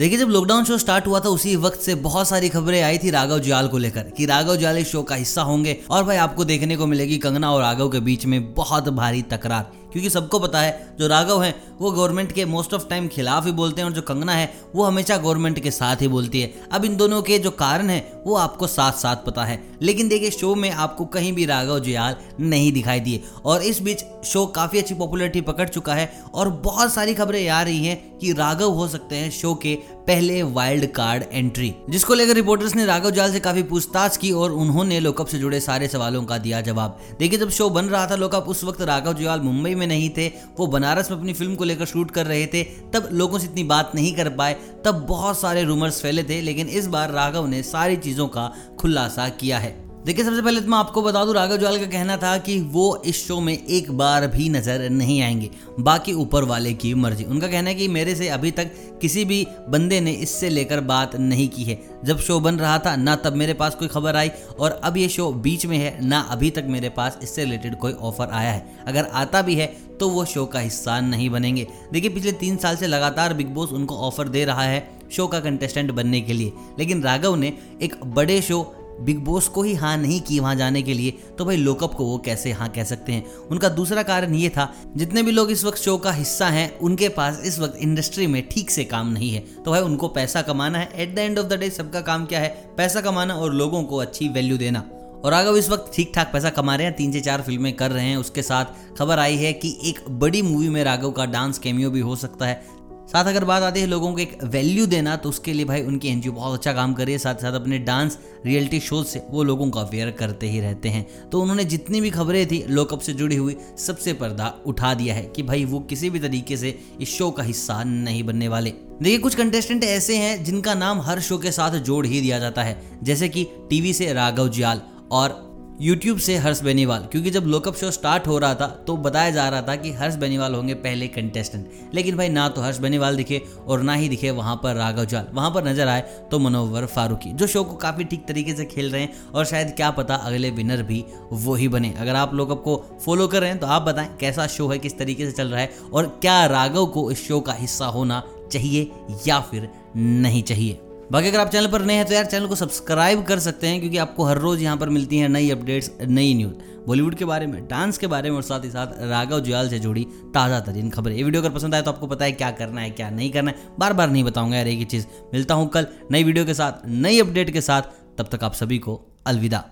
देखिए, जब lockdown show start हुआ था, उसी वक्त से बहुत सारी खबरें आई थी राघव जुआल को लेकर कि राघव जुआल इस शो का हिस्सा होंगे और भाई आपको देखने को मिलेगी कंगना और राघव के बीच में बहुत भारी तकरार। क्योंकि सबको पता है, जो राघव हैं, वो गवर्नमेंट के मोस्ट ऑफ़ टाइम खिलाफ ही बोलते हैं और जो कंगना है, वो हमेशा गवर्नमेंट के साथ ही बोलती है। अब इन दोनों के जो कारण है वो आपको साथ साथ पता है। लेकिन देखिए, शो में आपको कहीं भी राघव जुयाल नहीं दिखाई दिए। और इस बीच शो काफ़ी अच्छी पॉपुलरिटी पकड़ चुका है और बहुत सारी खबरें आ रही हैं कि राघव हो सकते हैं शो के पहले वाइल्ड कार्ड एंट्री जिसको लेकर रिपोर्टर्स ने राघव जाल से काफ़ी पूछताछ की और उन्होंने लोकअप से जुड़े सारे सवालों का दिया जवाब। देखिए, जब शो बन रहा था लोकअप, उस वक्त राघव जुयाल मुंबई में नहीं थे। वो बनारस में अपनी फ़िल्म को लेकर शूट कर रहे थे। तब लोगों से इतनी बात नहीं कर पाए। तब बहुत सारे रूमर्स फैले थे, लेकिन इस बार राघव ने सारी चीज़ों का खुलासा किया है। देखिए, सबसे पहले तो मैं आपको बता दूँ, राघव जुआल का कहना था कि वो इस शो में एक बार भी नज़र नहीं आएँगे, बाकी ऊपर वाले की मर्ज़ी। उनका कहना है कि मेरे से अभी तक किसी भी बंदे ने इससे लेकर बात नहीं की है। जब शो बन रहा था, ना तब मेरे पास कोई खबर आई, और अब ये शो बीच में है, ना अभी तक मेरे पास इससे रिलेटेड कोई ऑफ़र आया है। अगर आता भी है तो वो शो का हिस्सा नहीं बनेंगे। देखिए, पिछले तीन साल से लगातार बिग बॉस उनको ऑफ़र दे रहा है शो का कंटेस्टेंट बनने के लिए। लेकिन राघव ने एक बड़े शो बिग बॉस को ही हाँ नहीं की वहाँ जाने के लिए। तो भाई, लोकअप को वो कैसे हाँ कह सकते हैं? उनका दूसरा कारण ये था, जितने भी लोग इस वक्त शो का हिस्सा हैं, उनके पास इस वक्त इंडस्ट्री में ठीक से काम नहीं है। तो भाई, उनको पैसा कमाना है। At the end of the day सबका काम क्या है? पैसा कमाना और लोगों को अच्छी वैल्यू देना। और राघव इस वक्त ठीक ठाक पैसा कमा रहे हैं, तीन से चार फ़िल्में कर रहे हैं। उसके साथ खबर आई है कि एक बड़ी मूवी में राघव का डांस कैमियो भी हो सकता है। साथ अगर बात आती है लोगों को एक वैल्यू देना तो उसके लिए भाई उनकी एनजीओ बहुत अच्छा काम कर रही है। साथ साथ अपने डांस रियलिटी शोज़ से वो लोगों को अवेयर करते ही रहते हैं। तो उन्होंने जितनी भी खबरें थी, लोकअप से जुड़ी हुई, सबसे पर्दा उठा दिया है कि भाई वो किसी भी तरीके से इस शो का हिस्सा नहीं बनने वाले। देखिए, कुछ कंटेस्टेंट ऐसे हैं जिनका नाम हर शो के साथ जोड़ ही दिया जाता है। जैसे कि टीवी से राघव जियाल और यूट्यूब से हर्ष बेनीवाल, क्योंकि जब लोकअप शो स्टार्ट हो रहा था तो बताया जा रहा था कि हर्ष बेनीवाल होंगे पहले कंटेस्टेंट लेकिन भाई, ना तो हर्ष बेनीवाल दिखे और ना ही दिखे वहाँ पर राघव जाल। वहाँ पर नज़र आए तो मनोवर फारूकी, जो शो को काफ़ी ठीक तरीके से खेल रहे हैं और शायद क्या पता अगले विनर भी वो ही बने। अगर आप लोकअप को फॉलो कर रहे हैं तो आप बताएँ कैसा शो है, किस तरीके से चल रहा है और क्या राघव को इस शो का हिस्सा होना चाहिए या फिर नहीं चाहिए। बाकी अगर आप चैनल पर नए हैं तो यार चैनल को सब्सक्राइब कर सकते हैं, क्योंकि आपको हर रोज यहाँ पर मिलती हैं नई अपडेट्स, नई न्यूज़। बॉलीवुड के बारे में, डांस के बारे में, और साथ ही साथ राघव जुआल से जुड़ी ताज़ा तरीन खबरें। ये वीडियो अगर पसंद आए तो आपको पता है क्या करना है, क्या नहीं करना है। बार बार नहीं बताऊँगा यार, एक ही चीज़। मिलता हूँ कल नई वीडियो के साथ, नई अपडेट के साथ। तब तक आप सभी को अलविदा।